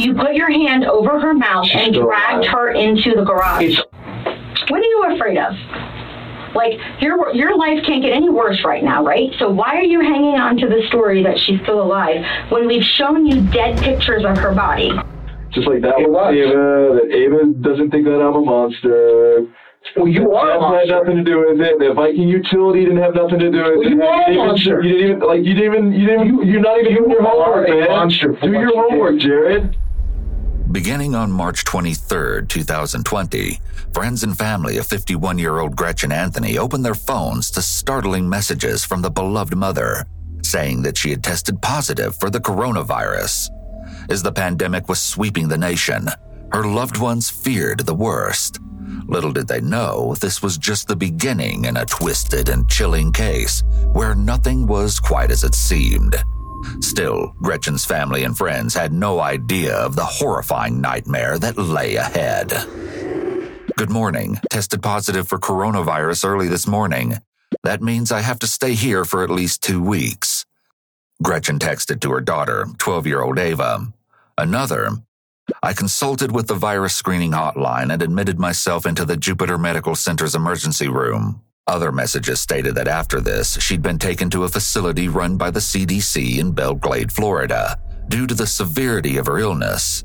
You put your hand over her mouth and dragged her into the garage. It's What are you afraid of? Like your your life can't get any worse right now, right? So why are you hanging on to the story that she's still alive when we've shown you dead pictures of her body? Just like that It with. Ava, that Ava doesn't think that I'm a monster. well, you are a That had nothing to do with it. The Viking utility didn't have nothing to do with Well, it. you are a didn't even- monster. You didn't even like. You didn't even. You didn't. Even, you're not even doing your homework, man. monster Do your you did. homework, Jared. Beginning on March 23, 2020, friends and family of 51 year old Gretchen Anthony opened their phones to startling messages from the beloved mother, saying that she had tested positive for the coronavirus. As the pandemic was sweeping the nation, her loved ones feared the worst. Little did they know this was just the beginning in a twisted and chilling case where nothing was quite as it seemed. Still, Gretchen's family and friends had no idea of the horrifying nightmare that lay ahead. Good morning. Tested positive for coronavirus early this morning. That means I have to stay here for at least two weeks. Gretchen texted to her daughter, 12 year old Ava. Another, I consulted with the virus screening hotline and admitted myself into the Jupiter Medical Center's emergency room. Other messages stated that after this, she'd been taken to a facility run by the CDC in Belle Glade, Florida, due to the severity of her illness.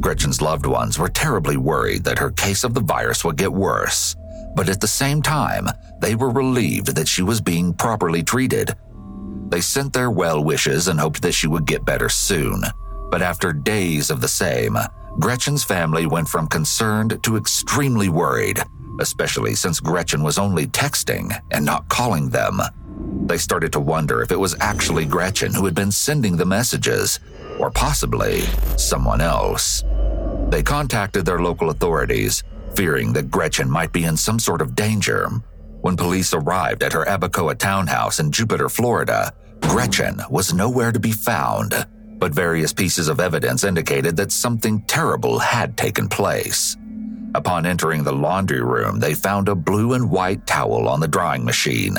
Gretchen's loved ones were terribly worried that her case of the virus would get worse, but at the same time, they were relieved that she was being properly treated. They sent their well wishes and hoped that she would get better soon. But after days of the same, Gretchen's family went from concerned to extremely worried, especially since Gretchen was only texting and not calling them. They started to wonder if it was actually Gretchen who had been sending the messages, or possibly someone else. They contacted their local authorities, fearing that Gretchen might be in some sort of danger. When police arrived at her Abacoa townhouse in Jupiter, Florida, Gretchen was nowhere to be found, but various pieces of evidence indicated that something terrible had taken place. Upon entering the laundry room, they found a blue and white towel on the drying machine.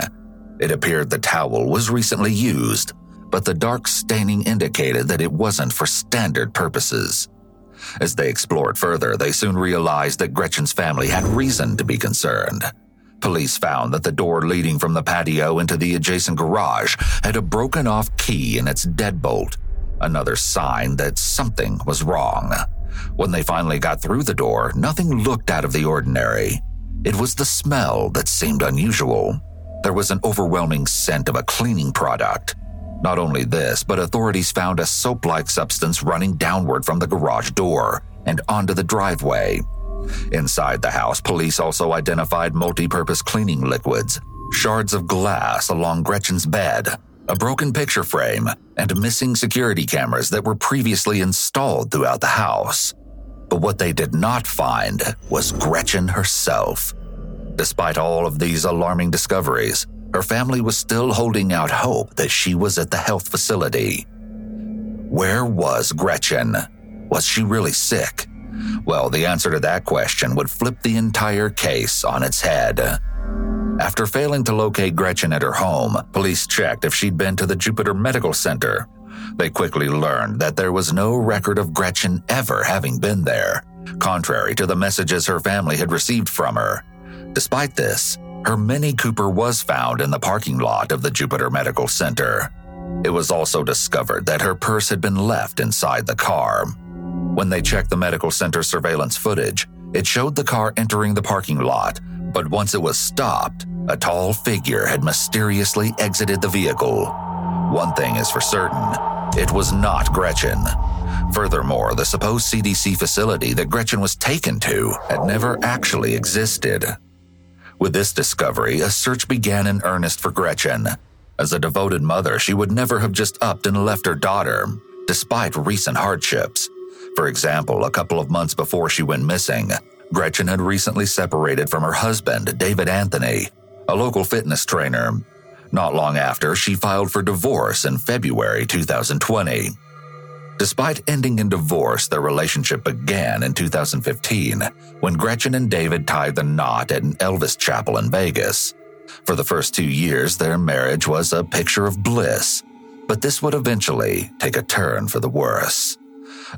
It appeared the towel was recently used, but the dark staining indicated that it wasn't for standard purposes. As they explored further, they soon realized that Gretchen's family had reason to be concerned. Police found that the door leading from the patio into the adjacent garage had a broken off key in its deadbolt, another sign that something was wrong. When they finally got through the door, nothing looked out of the ordinary. It was the smell that seemed unusual. There was an overwhelming scent of a cleaning product. Not only this, but authorities found a soap like substance running downward from the garage door and onto the driveway. Inside the house, police also identified multi purpose cleaning liquids, shards of glass along Gretchen's bed, a broken picture frame, and missing security cameras that were previously installed throughout the house. But what they did not find was Gretchen herself. Despite all of these alarming discoveries, her family was still holding out hope that she was at the health facility. Where was Gretchen? Was she really sick? Well, the answer to that question would flip the entire case on its head. After failing to locate Gretchen at her home, police checked if she'd been to the Jupiter Medical Center. They quickly learned that there was no record of Gretchen ever having been there, contrary to the messages her family had received from her. Despite this, her Mini Cooper was found in the parking lot of the Jupiter Medical Center. It was also discovered that her purse had been left inside the car. When they checked the medical center surveillance footage, it showed the car entering the parking lot, but once it was stopped, a tall figure had mysteriously exited the vehicle. One thing is for certain it was not Gretchen. Furthermore, the supposed CDC facility that Gretchen was taken to had never actually existed. With this discovery, a search began in earnest for Gretchen. As a devoted mother, she would never have just upped and left her daughter, despite recent hardships. For example, a couple of months before she went missing, Gretchen had recently separated from her husband, David Anthony, a local fitness trainer. Not long after, she filed for divorce in February 2020. Despite ending in divorce, their relationship began in 2015 when Gretchen and David tied the knot at an Elvis chapel in Vegas. For the first two years, their marriage was a picture of bliss, but this would eventually take a turn for the worse.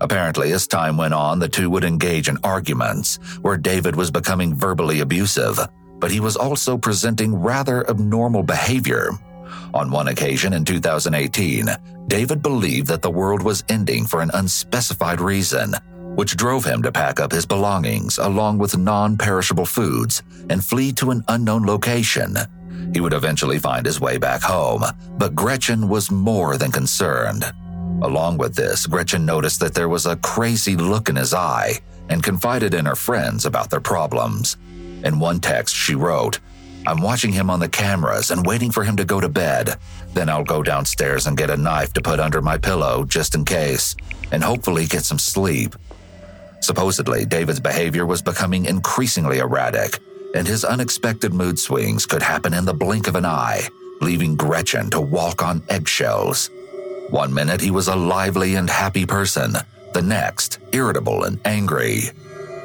Apparently, as time went on, the two would engage in arguments where David was becoming verbally abusive, but he was also presenting rather abnormal behavior. On one occasion in 2018, David believed that the world was ending for an unspecified reason, which drove him to pack up his belongings along with non perishable foods and flee to an unknown location. He would eventually find his way back home, but Gretchen was more than concerned. Along with this, Gretchen noticed that there was a crazy look in his eye and confided in her friends about their problems. In one text, she wrote, I'm watching him on the cameras and waiting for him to go to bed. Then I'll go downstairs and get a knife to put under my pillow just in case, and hopefully get some sleep. Supposedly, David's behavior was becoming increasingly erratic, and his unexpected mood swings could happen in the blink of an eye, leaving Gretchen to walk on eggshells. One minute he was a lively and happy person, the next, irritable and angry.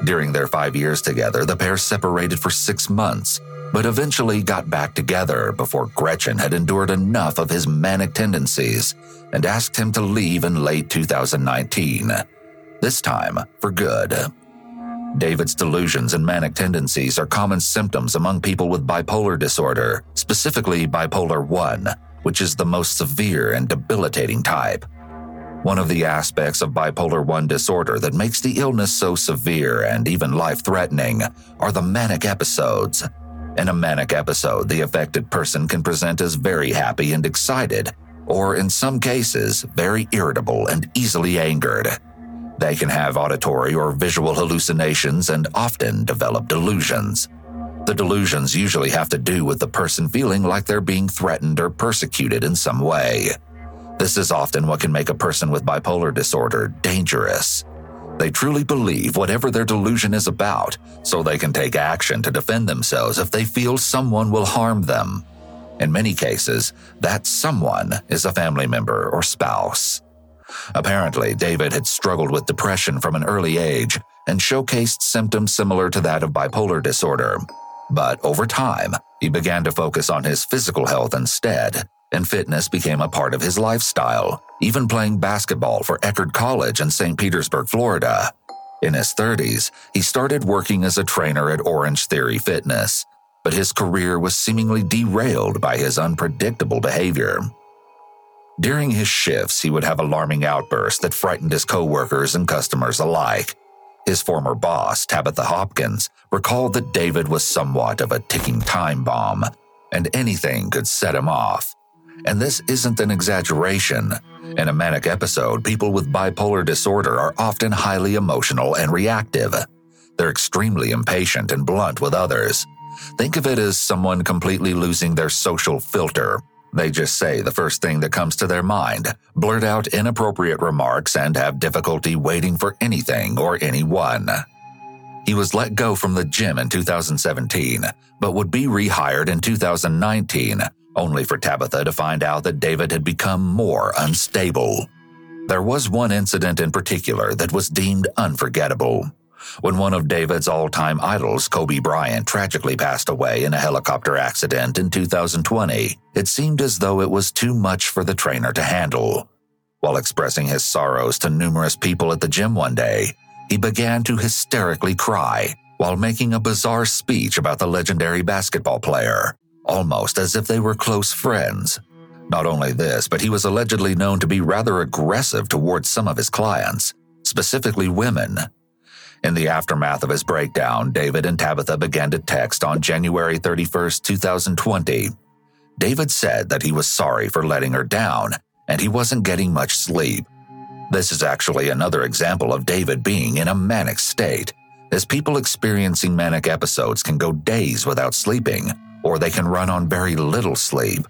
During their five years together, the pair separated for six months, but eventually got back together before Gretchen had endured enough of his manic tendencies and asked him to leave in late 2019. This time for good. David's delusions and manic tendencies are common symptoms among people with bipolar disorder, specifically bipolar 1, which is the most severe and debilitating type. One of the aspects of bipolar 1 disorder that makes the illness so severe and even life threatening are the manic episodes. In a manic episode, the affected person can present as very happy and excited, or in some cases, very irritable and easily angered. They can have auditory or visual hallucinations and often develop delusions. The delusions usually have to do with the person feeling like they're being threatened or persecuted in some way. This is often what can make a person with bipolar disorder dangerous. They truly believe whatever their delusion is about, so they can take action to defend themselves if they feel someone will harm them. In many cases, that someone is a family member or spouse. Apparently, David had struggled with depression from an early age and showcased symptoms similar to that of bipolar disorder. But over time, he began to focus on his physical health instead, and fitness became a part of his lifestyle, even playing basketball for Eckerd College in St. Petersburg, Florida. In his 30s, he started working as a trainer at Orange Theory Fitness, but his career was seemingly derailed by his unpredictable behavior. During his shifts, he would have alarming outbursts that frightened his coworkers and customers alike. His former boss, Tabitha Hopkins, recalled that David was somewhat of a ticking time bomb, and anything could set him off. And this isn't an exaggeration. In a manic episode, people with bipolar disorder are often highly emotional and reactive. They're extremely impatient and blunt with others. Think of it as someone completely losing their social filter they just say the first thing that comes to their mind, blurt out inappropriate remarks, and have difficulty waiting for anything or anyone. He was let go from the gym in 2017, but would be rehired in 2019, only for Tabitha to find out that David had become more unstable. There was one incident in particular that was deemed unforgettable when one of David's all time idols, Kobe Bryant, tragically passed away in a helicopter accident in 2020, it seemed as though it was too much for the trainer to handle. While expressing his sorrows to numerous people at the gym one day, he began to hysterically cry while making a bizarre speech about the legendary basketball player, almost as if they were close friends. Not only this, but he was allegedly known to be rather aggressive towards some of his clients, specifically women, in the aftermath of his breakdown, David and Tabitha began to text on January 31st, 2020. David said that he was sorry for letting her down and he wasn't getting much sleep. This is actually another example of David being in a manic state, as people experiencing manic episodes can go days without sleeping, or they can run on very little sleep.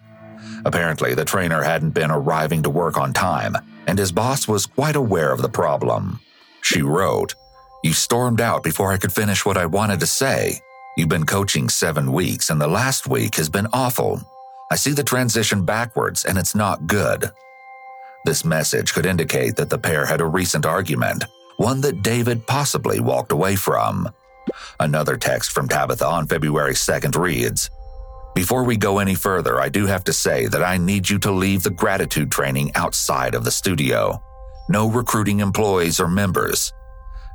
Apparently, the trainer hadn't been arriving to work on time, and his boss was quite aware of the problem. She wrote, you stormed out before I could finish what I wanted to say. You've been coaching seven weeks, and the last week has been awful. I see the transition backwards, and it's not good. This message could indicate that the pair had a recent argument, one that David possibly walked away from. Another text from Tabitha on February 2nd reads Before we go any further, I do have to say that I need you to leave the gratitude training outside of the studio. no recruiting employees or members.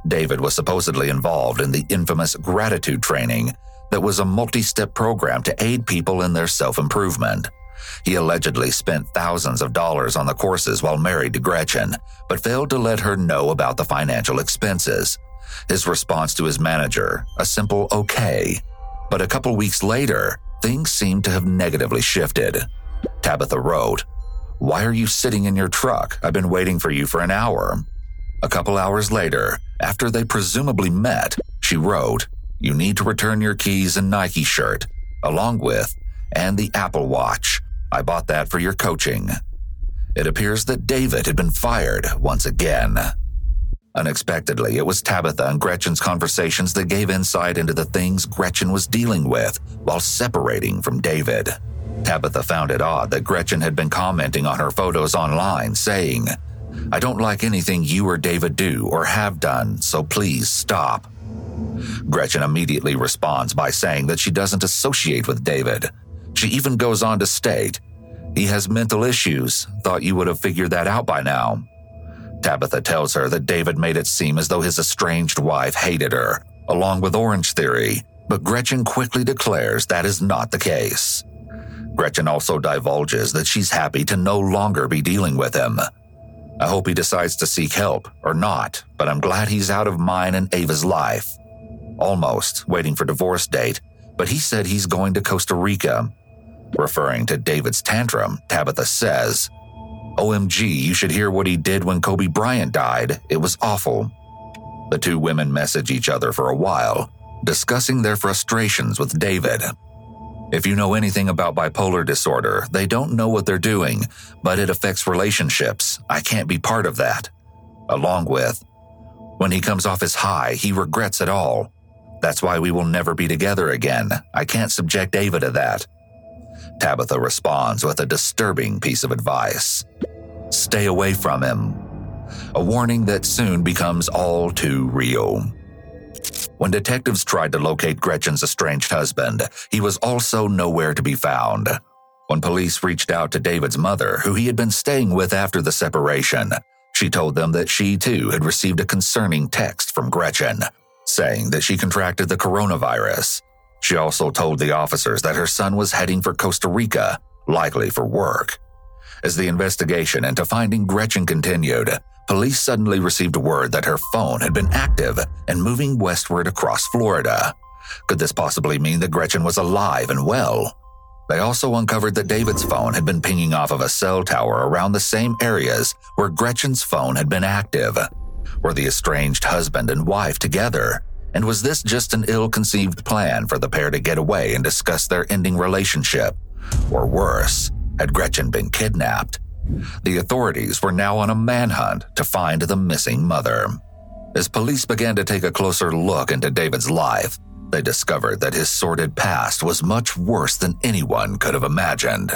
David was supposedly involved in the infamous gratitude training that was a multi step program to aid people in their self improvement. He allegedly spent thousands of dollars on the courses while married to Gretchen, but failed to let her know about the financial expenses. His response to his manager, a simple okay. But a couple weeks later, things seemed to have negatively shifted. Tabitha wrote, Why are you sitting in your truck? I've been waiting for you for an hour. A couple hours later, after they presumably met, she wrote, You need to return your keys and Nike shirt, along with, and the Apple Watch. I bought that for your coaching. It appears that David had been fired once again. Unexpectedly, it was Tabitha and Gretchen's conversations that gave insight into the things Gretchen was dealing with while separating from David. Tabitha found it odd that Gretchen had been commenting on her photos online, saying, I don't like anything you or David do or have done, so please stop. Gretchen immediately responds by saying that she doesn't associate with David. She even goes on to state, He has mental issues. Thought you would have figured that out by now. Tabitha tells her that David made it seem as though his estranged wife hated her, along with Orange Theory, but Gretchen quickly declares that is not the case. Gretchen also divulges that she's happy to no longer be dealing with him. I hope he decides to seek help, or not, but I'm glad he's out of mine and Ava's life. Almost waiting for divorce date, but he said he's going to Costa Rica. Referring to David's tantrum, Tabitha says, OMG, you should hear what he did when Kobe Bryant died. It was awful. The two women message each other for a while, discussing their frustrations with David. If you know anything about bipolar disorder, they don't know what they're doing, but it affects relationships. I can't be part of that. Along with, when he comes off his high, he regrets it all. That's why we will never be together again. I can't subject Ava to that. Tabitha responds with a disturbing piece of advice Stay away from him. A warning that soon becomes all too real. When detectives tried to locate Gretchen's estranged husband, he was also nowhere to be found. When police reached out to David's mother, who he had been staying with after the separation, she told them that she too had received a concerning text from Gretchen, saying that she contracted the coronavirus. She also told the officers that her son was heading for Costa Rica, likely for work. As the investigation into finding Gretchen continued, police suddenly received word that her phone had been active and moving westward across Florida. Could this possibly mean that Gretchen was alive and well? They also uncovered that David's phone had been pinging off of a cell tower around the same areas where Gretchen's phone had been active. Were the estranged husband and wife together? And was this just an ill conceived plan for the pair to get away and discuss their ending relationship? Or worse, had Gretchen been kidnapped? The authorities were now on a manhunt to find the missing mother. As police began to take a closer look into David's life, they discovered that his sordid past was much worse than anyone could have imagined.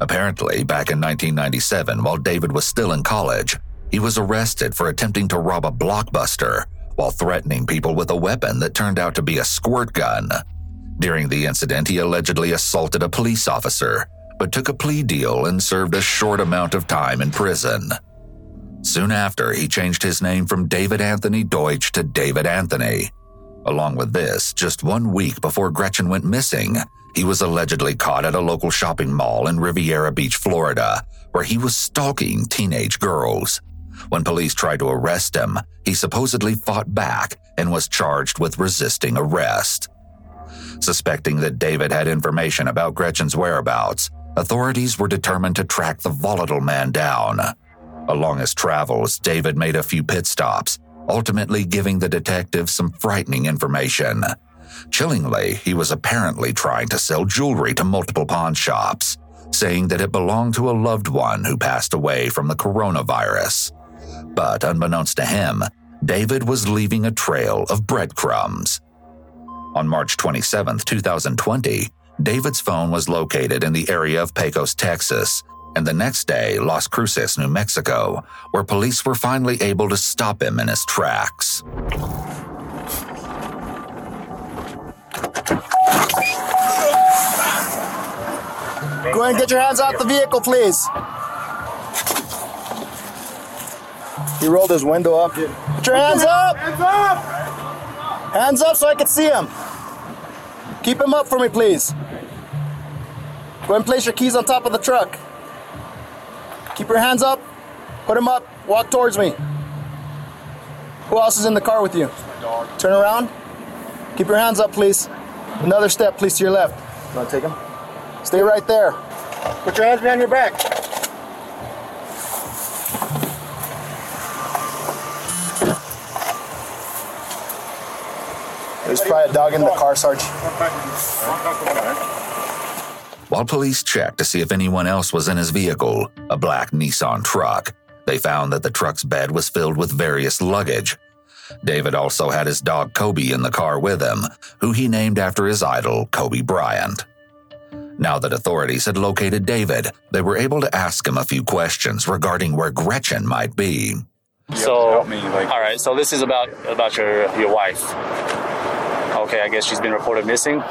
Apparently, back in 1997, while David was still in college, he was arrested for attempting to rob a blockbuster while threatening people with a weapon that turned out to be a squirt gun. During the incident, he allegedly assaulted a police officer but took a plea deal and served a short amount of time in prison. Soon after, he changed his name from David Anthony Deutsch to David Anthony. Along with this, just one week before Gretchen went missing, he was allegedly caught at a local shopping mall in Riviera Beach, Florida, where he was stalking teenage girls. When police tried to arrest him, he supposedly fought back and was charged with resisting arrest. Suspecting that David had information about Gretchen's whereabouts, authorities were determined to track the volatile man down. Along his travels, David made a few pit stops, ultimately giving the detectives some frightening information. Chillingly, he was apparently trying to sell jewelry to multiple pawn shops, saying that it belonged to a loved one who passed away from the coronavirus. But unbeknownst to him, David was leaving a trail of breadcrumbs. On March 27, 2020, David's phone was located in the area of Pecos, Texas, and the next day, Las Cruces, New Mexico, where police were finally able to stop him in his tracks. Go ahead and get your hands off the vehicle, please. He rolled his window up. Put your hands up! Hands up! Hands up so I can see him. Keep him up for me, please. Go ahead and place your keys on top of the truck. Keep your hands up. Put them up. Walk towards me. Who else is in the car with you? Turn around. Keep your hands up, please. Another step, please, to your left. You want to take him? Stay right there. Put your hands behind your back. There's probably a dog in the car, Sarge. While police checked to see if anyone else was in his vehicle, a black Nissan truck, they found that the truck's bed was filled with various luggage. David also had his dog Kobe in the car with him, who he named after his idol, Kobe Bryant. Now that authorities had located David, they were able to ask him a few questions regarding where Gretchen might be. So, me, like- all right. So this is about about your your wife. Okay, I guess she's been reported missing.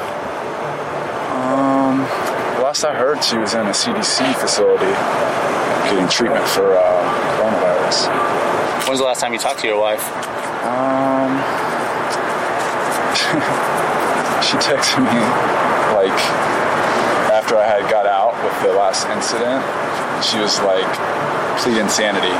Last I heard, she was in a CDC facility getting treatment for uh, coronavirus. When's the last time you talked to your wife? Um, she texted me like after I had got out with the last incident. She was like, plead insanity.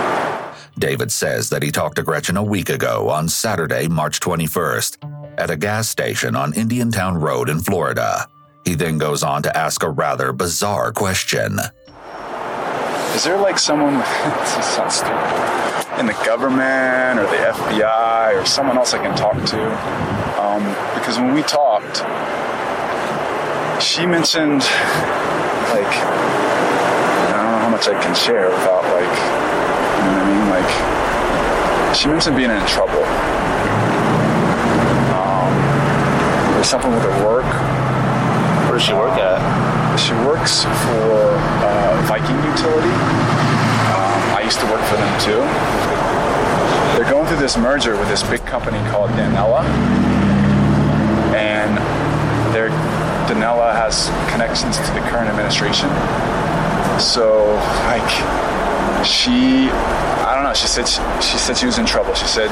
David says that he talked to Gretchen a week ago on Saturday, March 21st, at a gas station on Indiantown Road in Florida. He then goes on to ask a rather bizarre question. Is there like someone in the government or the FBI or someone else I can talk to? Um, because when we talked, she mentioned like I don't know how much I can share without like you know what I mean like she mentioned being in trouble. Um, something with her work. Where does she work at? For uh, Viking Utility. Um, I used to work for them too. They're going through this merger with this big company called Danella, and their Danella has connections to the current administration. So, like, she, I don't know. She said she, she said she was in trouble. She said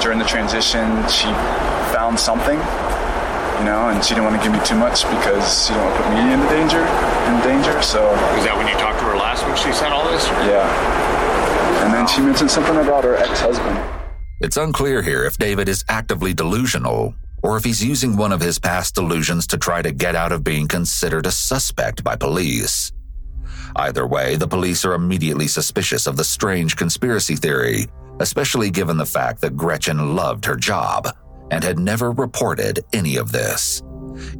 during the transition she found something you know, and she didn't want to give me too much because she didn't want to put me in danger, in danger. So Was that when you talked to her last week? She said all this. yeah. And then she mentioned something about her ex-husband. It's unclear here if David is actively delusional or if he's using one of his past delusions to try to get out of being considered a suspect by police. Either way, the police are immediately suspicious of the strange conspiracy theory, especially given the fact that Gretchen loved her job and had never reported any of this.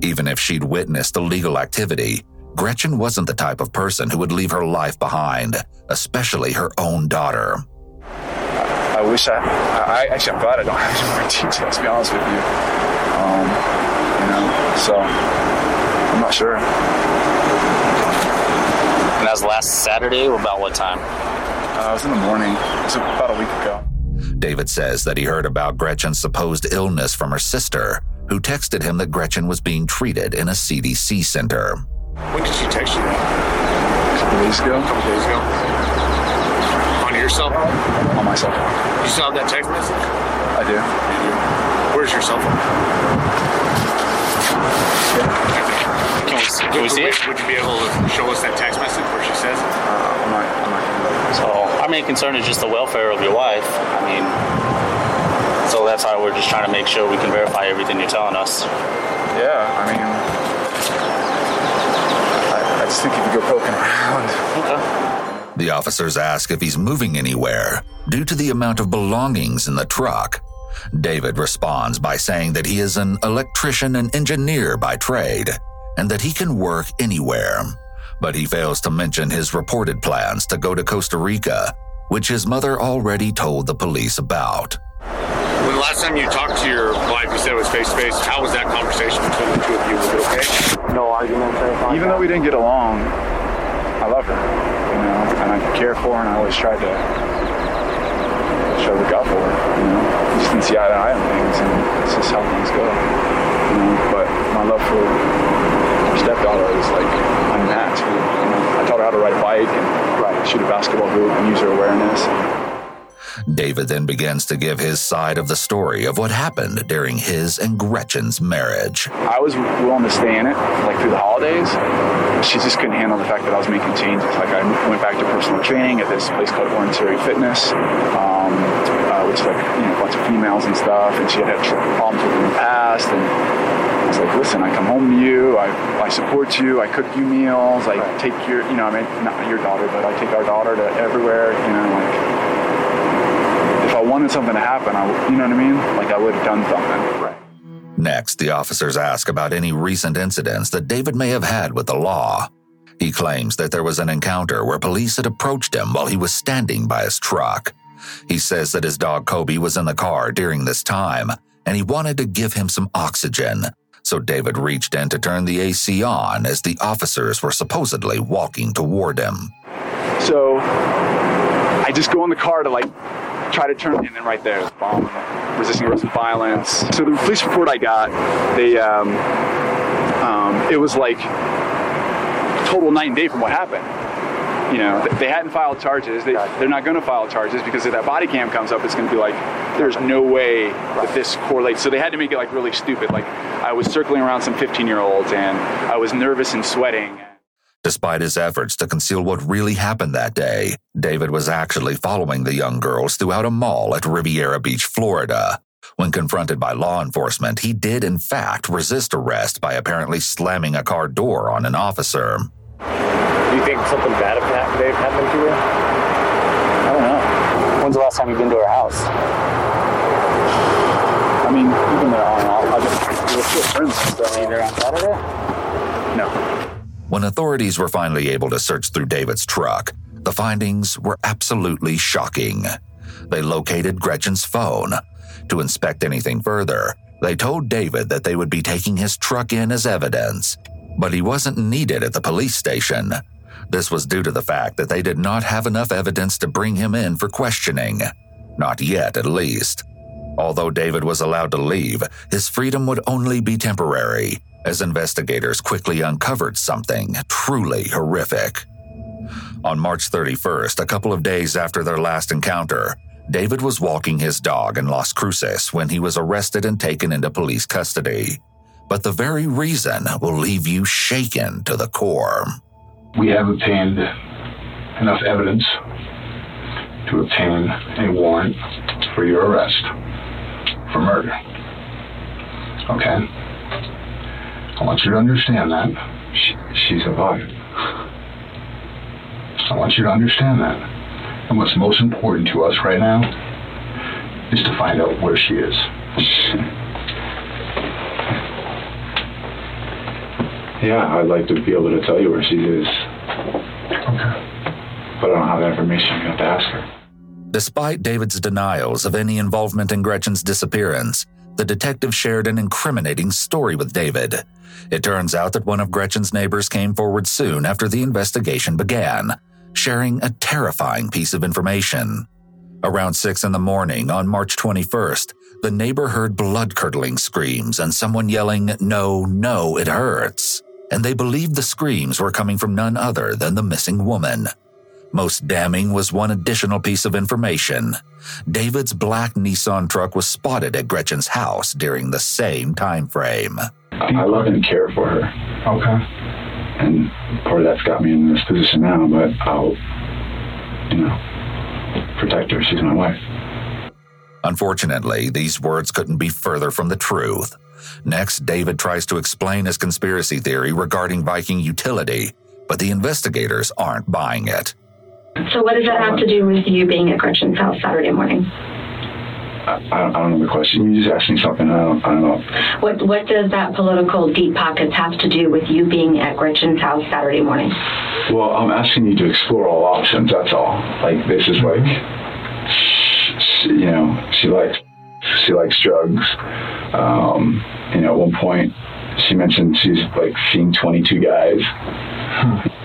Even if she'd witnessed illegal activity, Gretchen wasn't the type of person who would leave her life behind, especially her own daughter. I wish I, I, I actually, I'm glad I don't have any more details, to be honest with you. Um, you know, so I'm not sure. And that was last Saturday. About what time? Uh, it was in the morning. It was about a week ago. David says that he heard about Gretchen's supposed illness from her sister, who texted him that Gretchen was being treated in a CDC center. When did she text you that? A couple days ago A couple days ago. On your cell phone? on my cell phone. You still have that text message? I do. You do. Where's your cell phone? Can we, can we see it? Would you be able to show us that text message where she says? it? Uh, I'm not, I'm not gonna do So our main concern is just the welfare of your wife. I mean, so that's why we're just trying to make sure we can verify everything you're telling us. Yeah, I mean, I, I just think if you go poking around, Okay. The officers ask if he's moving anywhere due to the amount of belongings in the truck. David responds by saying that he is an electrician and engineer by trade and that he can work anywhere. But he fails to mention his reported plans to go to Costa Rica, which his mother already told the police about. When the last time you talked to your wife, you said it was face to face. How was that conversation between the two of you? Was it okay? No arguments or even though we didn't get along, I love her, you know, and I care for her, and I always tried to show the out for her, you know. We just didn't see eye to eye on things, and it's just how things go, you know. But my love for her stepdaughter is like unmatched. You know, I taught her how to ride a bike and shoot a basketball hoop and use her awareness. David then begins to give his side of the story of what happened during his and Gretchen's marriage. I was willing to stay in it, like through the holidays. She just couldn't handle the fact that I was making changes. Like I went back to personal training at this place called Orange Theory Fitness, um, uh, which is like you know a bunch of females and stuff. And she had had problems with it in the past. And I was like, listen, I come home to you. I, I support you. I cook you meals. I take your, you know, I mean, not your daughter, but I take our daughter to everywhere. You know, like if I wanted something to happen, I, you know what I mean? Like I would have done something. Right. Next, the officers ask about any recent incidents that David may have had with the law. He claims that there was an encounter where police had approached him while he was standing by his truck. He says that his dog Kobe was in the car during this time, and he wanted to give him some oxygen. So David reached in to turn the AC on as the officers were supposedly walking toward him. So I just go in the car to like try to turn, in, and then right there, the bomb, resisting arrest and violence. So the police report I got, they, um, um, it was like total night and day from what happened. You know, they hadn't filed charges. They, they're not going to file charges because if that body cam comes up, it's going to be like, there's no way that this correlates. So they had to make it like really stupid. Like I was circling around some 15 year olds and I was nervous and sweating. Despite his efforts to conceal what really happened that day, David was actually following the young girls throughout a mall at Riviera Beach, Florida. When confronted by law enforcement, he did in fact resist arrest by apparently slamming a car door on an officer. Do you think something bad happened, Dave, happened to you? I don't know. When's the last time you've been to our house? I mean, even there on and off, I just, we're still friends. So, Either on Saturday? no. When authorities were finally able to search through David's truck, the findings were absolutely shocking. They located Gretchen's phone. To inspect anything further, they told David that they would be taking his truck in as evidence, but he wasn't needed at the police station. This was due to the fact that they did not have enough evidence to bring him in for questioning. Not yet, at least. Although David was allowed to leave, his freedom would only be temporary, as investigators quickly uncovered something truly horrific. On March 31st, a couple of days after their last encounter, David was walking his dog in Las Cruces when he was arrested and taken into police custody. But the very reason will leave you shaken to the core. We have obtained enough evidence to obtain a warrant for your arrest for murder. Okay? I want you to understand that. She, she's alive. I want you to understand that. And what's most important to us right now is to find out where she is. Yeah, I'd like to be able to tell you where she is, Okay. but I don't have that information. You have to ask her. Despite David's denials of any involvement in Gretchen's disappearance, the detective shared an incriminating story with David. It turns out that one of Gretchen's neighbors came forward soon after the investigation began, sharing a terrifying piece of information. Around 6 in the morning on March 21st, the neighbor heard blood curdling screams and someone yelling, No, no, it hurts. And they believed the screams were coming from none other than the missing woman. Most damning was one additional piece of information. David's black Nissan truck was spotted at Gretchen's house during the same time frame. I I love and care for her, Okay. and part of that's got me in this position now. But I'll, you know, protect her. She's my wife. Unfortunately, these words couldn't be further from the truth. Next, David tries to explain his conspiracy theory regarding Viking utility, but the investigators aren't buying it. So what does that have to do with you being at Gretchen's house Saturday morning? I, I, don't, know the question. You just asked me something. I don't, I don't know. What what does that political deep pockets have to do with you being at Gretchen's house Saturday morning? Well, I'm asking you to explore all options. That's all. Like this is like, you know, she likes she likes drugs. Um, you know, at one point she mentioned she's like seen 22 guys.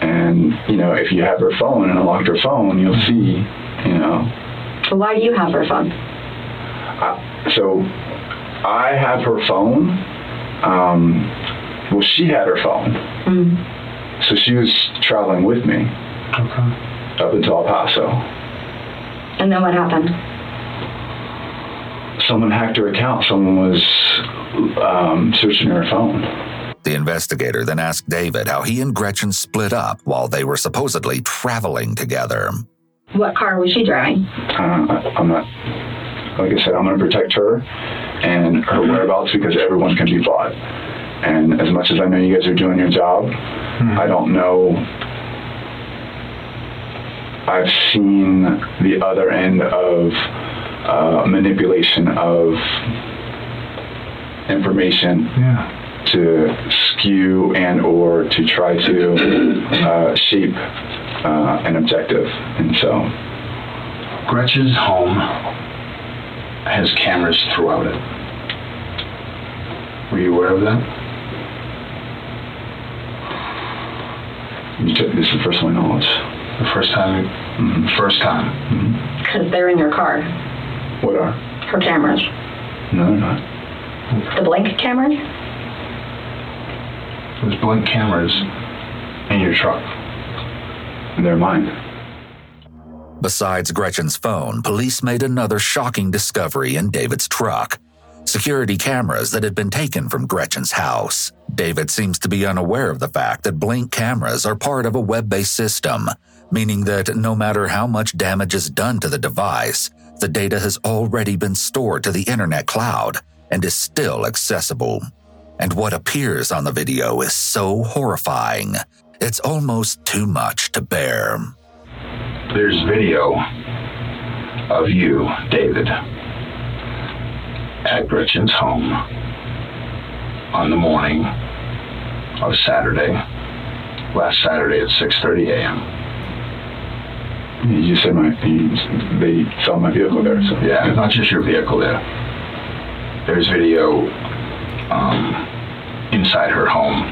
And you know, if you have her phone and unlocked her phone, you'll see. You know, So why do you have her phone? I, so I have her phone. Um, well, she had her phone, so she was traveling with me Okay. up until El Paso. And then what happened? Someone hacked her account. Someone was um, searching her phone. The investigator then asked David how he and Gretchen split up while they were supposedly traveling together. What car was she driving? Uh, I- I'm not, like I said, I'm going to protect her and her whereabouts because everyone can be bought. And as much as I know you guys are doing your job, I don't know. I've seen the other end of uh, manipulation of information Yeah. to skew and or to try to uh, shape uh, an objective. And so Gretchen's home has cameras throughout it. Were you aware of that? you took this is personal knowledge. The first time, first time. Because they're in your car. What are? Her cameras. No, they're not. The blink cameras? There's blink cameras in your truck. They're mine. Besides Gretchen's phone, police made another shocking discovery in David's truck security cameras that had been taken from Gretchen's house. David seems to be unaware of the fact that Blink cameras are part of a web based system, meaning that no matter how much damage is done to the device, the data has already been stored to the internet cloud and is still accessible. And what appears on the video is so horrifying, it's almost too much to bear. There's video of you, David, at Gretchen's home on the morning of Saturday, last Saturday at 6:30 a.m. You said my they saw my vehicle there. So Yeah, not just your vehicle there. There's video um, inside her home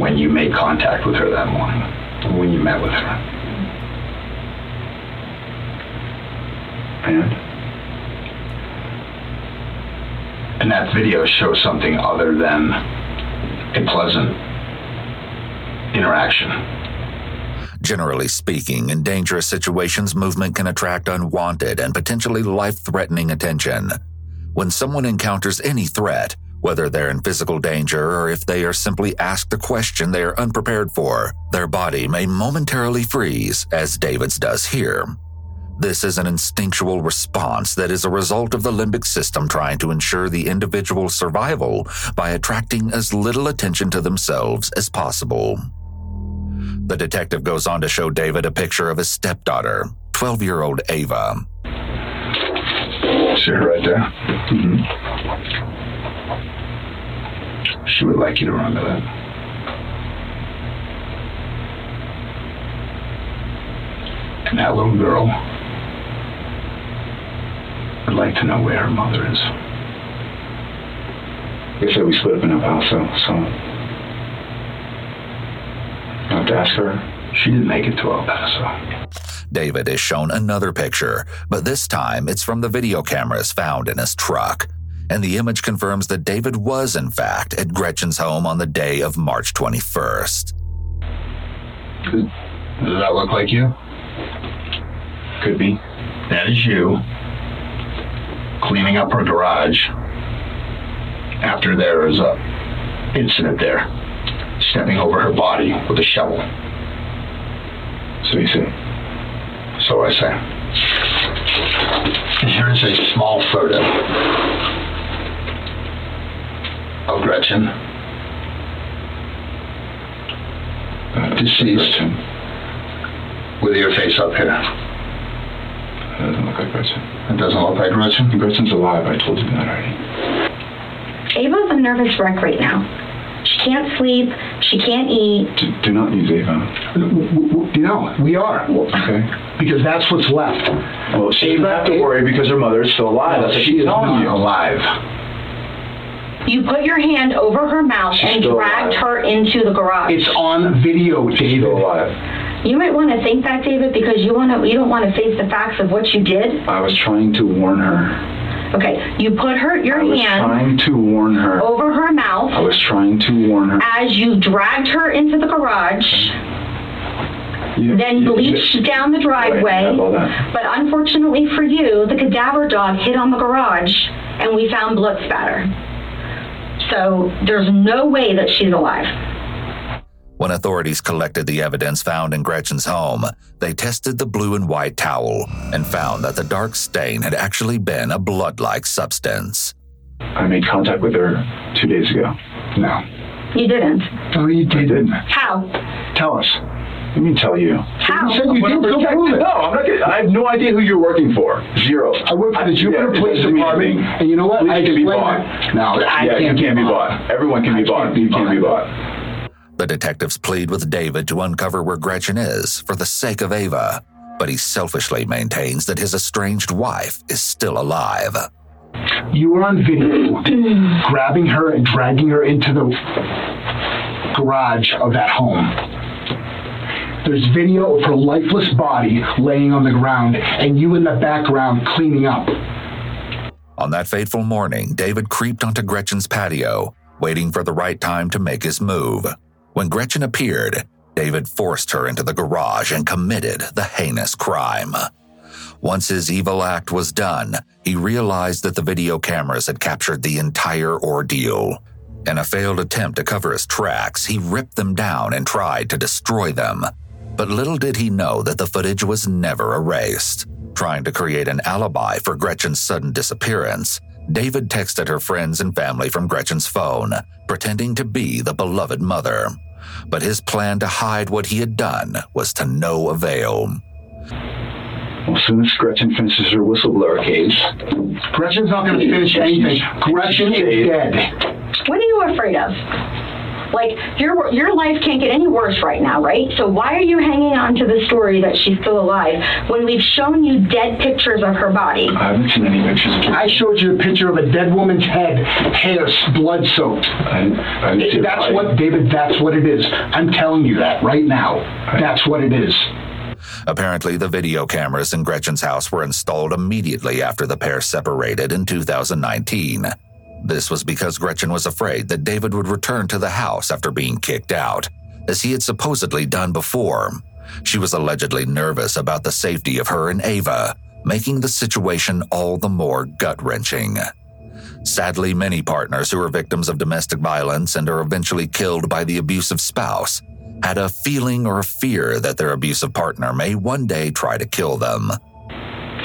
when you made contact with her that morning, when you met with her. and And that video shows something other than a pleasant interaction. Generally speaking, in dangerous situations, movement can attract unwanted and potentially life threatening attention. When someone encounters any threat, whether they're in physical danger or if they are simply asked a question they are unprepared for, their body may momentarily freeze, as David's does here. This is an instinctual response that is a result of the limbic system trying to ensure the individual's survival by attracting as little attention to themselves as possible. The detective goes on to show David a picture of his stepdaughter, 12 year old Ava. See her right there? Mm-hmm. She would like you to remember that. And that little girl would like to know where her mother is. they said we split up in El Paso, so have to ask her. She didn't make it to El Paso. David is shown another picture, but this time it's from the video cameras found in his truck. And the image confirms that David was, in fact, at Gretchen's home on the day of March 21st. Does that look like you? Could be. That is you cleaning up her garage after there is a incident there, stepping over her body with a shovel. So you say. So I say. Here is a small photo of Gretchen, Uh, Deceased. Gretchen. with your face up here. That doesn't look like Gretchen. It doesn't look like Gretchen. Gretchen's alive. I told you that already. Ava's a nervous wreck right now. She can't sleep. She can't eat. Do, do not use Ava. You know, we are. Okay. Because that's what's left. Well, she doesn't have to worry because her mother is still alive. That's what she she's is not you. alive. You put your hand over her mouth She's and dragged alive. her into the garage. It's on video, She's David. still alive. You might want to think that, David, because you want to. You don't want to face the facts of what you did. I was trying to warn her. Okay, you put her your I was hand trying to warn her. over her mouth I was trying to warn her. as you dragged her into the garage. then bleached down the driveway. But unfortunately for you, the cadaver dog hit on the garage and we found blood spatter. So there's no way that she's alive. When authorities collected the evidence found in Gretchen's home, they tested the blue and white towel and found that the dark stain had actually been a blood like substance. I made contact with her two days ago. No. You didn't. No, you didn't. How? Tell us. Let me tell you? How? You said you did. Go prove it. No, I'm not. Gonna, I have no idea who you're working for. Zero. I work for the Jupiter yeah, it Police doesn't Department, and you know what? Police I can be bought. that- No, I yeah, can't you can't be bought. bought. Everyone can I be bought. can't be You can't be bought. The detectives plead with David to uncover where Gretchen is for the sake of Ava, but he selfishly maintains that his estranged wife is still alive. You were on video grabbing her and dragging her into the garage of that home. There's video of her lifeless body laying on the ground and you in the background cleaning up. On that fateful morning, David creeped onto Gretchen's patio, waiting for the right time to make his move. When Gretchen appeared, David forced her into the garage and committed the heinous crime. Once his evil act was done, he realized that the video cameras had captured the entire ordeal. In a failed attempt to cover his tracks, he ripped them down and tried to destroy them. But little did he know that the footage was never erased. Trying to create an alibi for Gretchen's sudden disappearance, David texted her friends and family from Gretchen's phone, pretending to be the beloved mother. But his plan to hide what he had done was to no avail. Well, as soon as Gretchen finishes her whistleblower case, Gretchen's not going to finish anything. Gretchen is dead. What are you afraid of? Like your your life can't get any worse right now, right? So why are you hanging on to the story that she's still alive when we've shown you dead pictures of her body? I haven't seen any pictures of her. I showed you a picture of a dead woman's head, hair blood soaked. I, I didn't see her That's body. what, David, that's what it is. I'm telling you that right now. That's what it is. Apparently, the video cameras in Gretchen's house were installed immediately after the pair separated in 2019. This was because Gretchen was afraid that David would return to the house after being kicked out, as he had supposedly done before. She was allegedly nervous about the safety of her and Ava, making the situation all the more gut wrenching. Sadly, many partners who are victims of domestic violence and are eventually killed by the abusive spouse had a feeling or a fear that their abusive partner may one day try to kill them.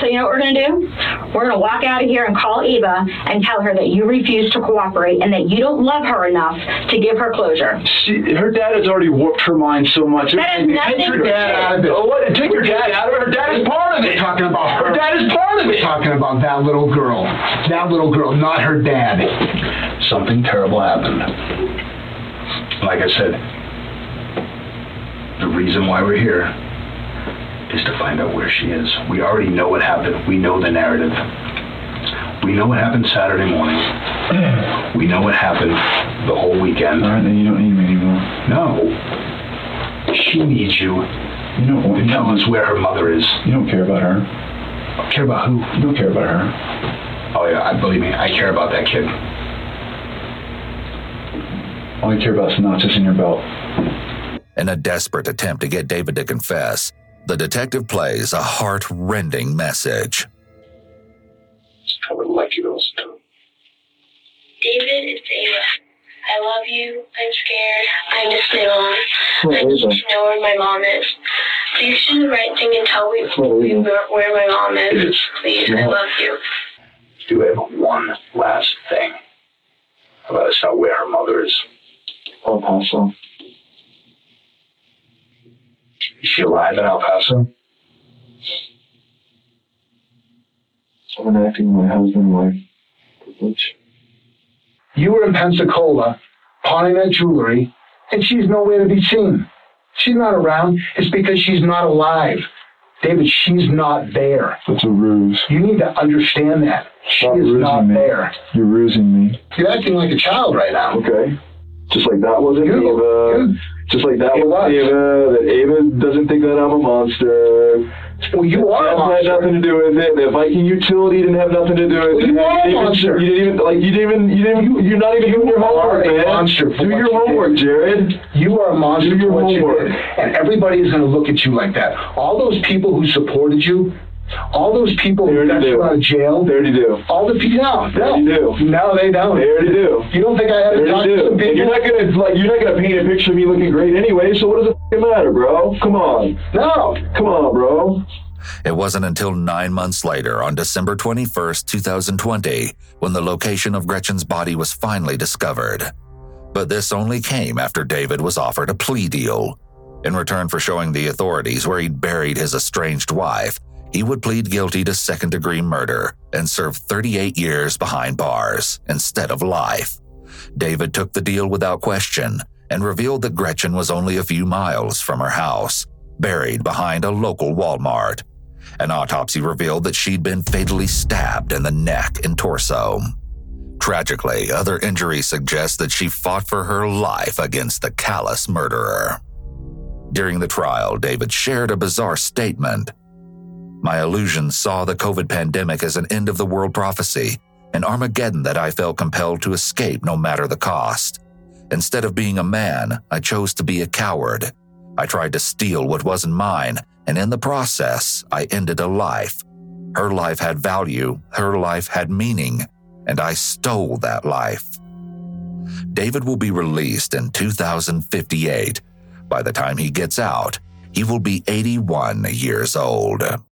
So you know what we're gonna do? We're gonna walk out of here and call Eva and tell her that you refuse to cooperate and that you don't love her enough to give her closure. She, her dad has already warped her mind so much. That has nothing Take to your dad out of it. Oh, what? Take your dad out of it. Her dad is part of it. We're talking about her. Her dad is part of We're it. talking about that little girl. That little girl, not her dad. Something terrible happened. Like I said, the reason why we're here is to find out where she is. We already know what happened. We know the narrative. We know what happened Saturday morning. We know what happened the whole weekend. All right, then you don't need me anymore. No. She needs you You don't. to tell us where her mother is. You don't care about her. Care about who? You don't care about her. Oh yeah, I believe me. I care about that kid. All you care about is notches in your belt. In a desperate attempt to get David to confess, the detective plays a heart rending message. I would like you to listen to. David, it's Ava. I love you. I'm scared. I miss my mom. I need to know where my mom is. Please do the right thing and tell me me where where my mom is. Please, I love you. Do I have one last thing. Let us know where her mother is. El Paso. Is she alive in El Paso? I'm enacting my husband wife privilege. You were in Pensacola, pawning that jewelry, and she's nowhere to be seen. She's not around. It's because she's not alive. David, she's not there. That's a ruse. You need to understand that. She Stop is not me. there. You're rusing me. You're acting like a child right now. Okay. Just like that wasn't You-. You- Just like that It was was. Ava. That Ava doesn't think that I'm a monster. Well, you are a monster. had nothing to do with it. The Viking utility didn't have nothing to do with it. you are a monster. You didn't even like. You didn't even. You didn't. You're not even doing your homework, are a man. monster Do your homework. Jared. You are a monster Do your you homework. did. And everybody is going to look at you like that. All those people who supported you, all those people who already got do. you out of jail, They already do. all the people, no, They already no, do. no, they don't. They already do. You don't think I They haven't talked already to do. some And people? you're not gonna like. You're not gonna paint a picture of me looking great anyway. So what does it fucking matter, bro? Come on. No. Come on, bro. It wasn't until nine months later, on December 21st, 2020, when the location of Gretchen's body was finally discovered. But this only came after David was offered a plea deal. In return for showing the authorities where he'd buried his estranged wife, he would plead guilty to second degree murder and serve 38 years behind bars instead of life. David took the deal without question and revealed that Gretchen was only a few miles from her house, buried behind a local Walmart. An autopsy revealed that she'd been fatally stabbed in the neck and torso. Tragically, other injuries suggest that she fought for her life against the callous murderer. During the trial, David shared a bizarre statement. My illusions saw the COVID pandemic as an end of the world prophecy, an Armageddon that I felt compelled to escape no matter the cost. Instead of being a man, I chose to be a coward. I tried to steal what wasn't mine, and in the process, I ended a life. Her life had value, her life had meaning, and I stole that life. David will be released in 2058. By the time he gets out, he will be 81 years old.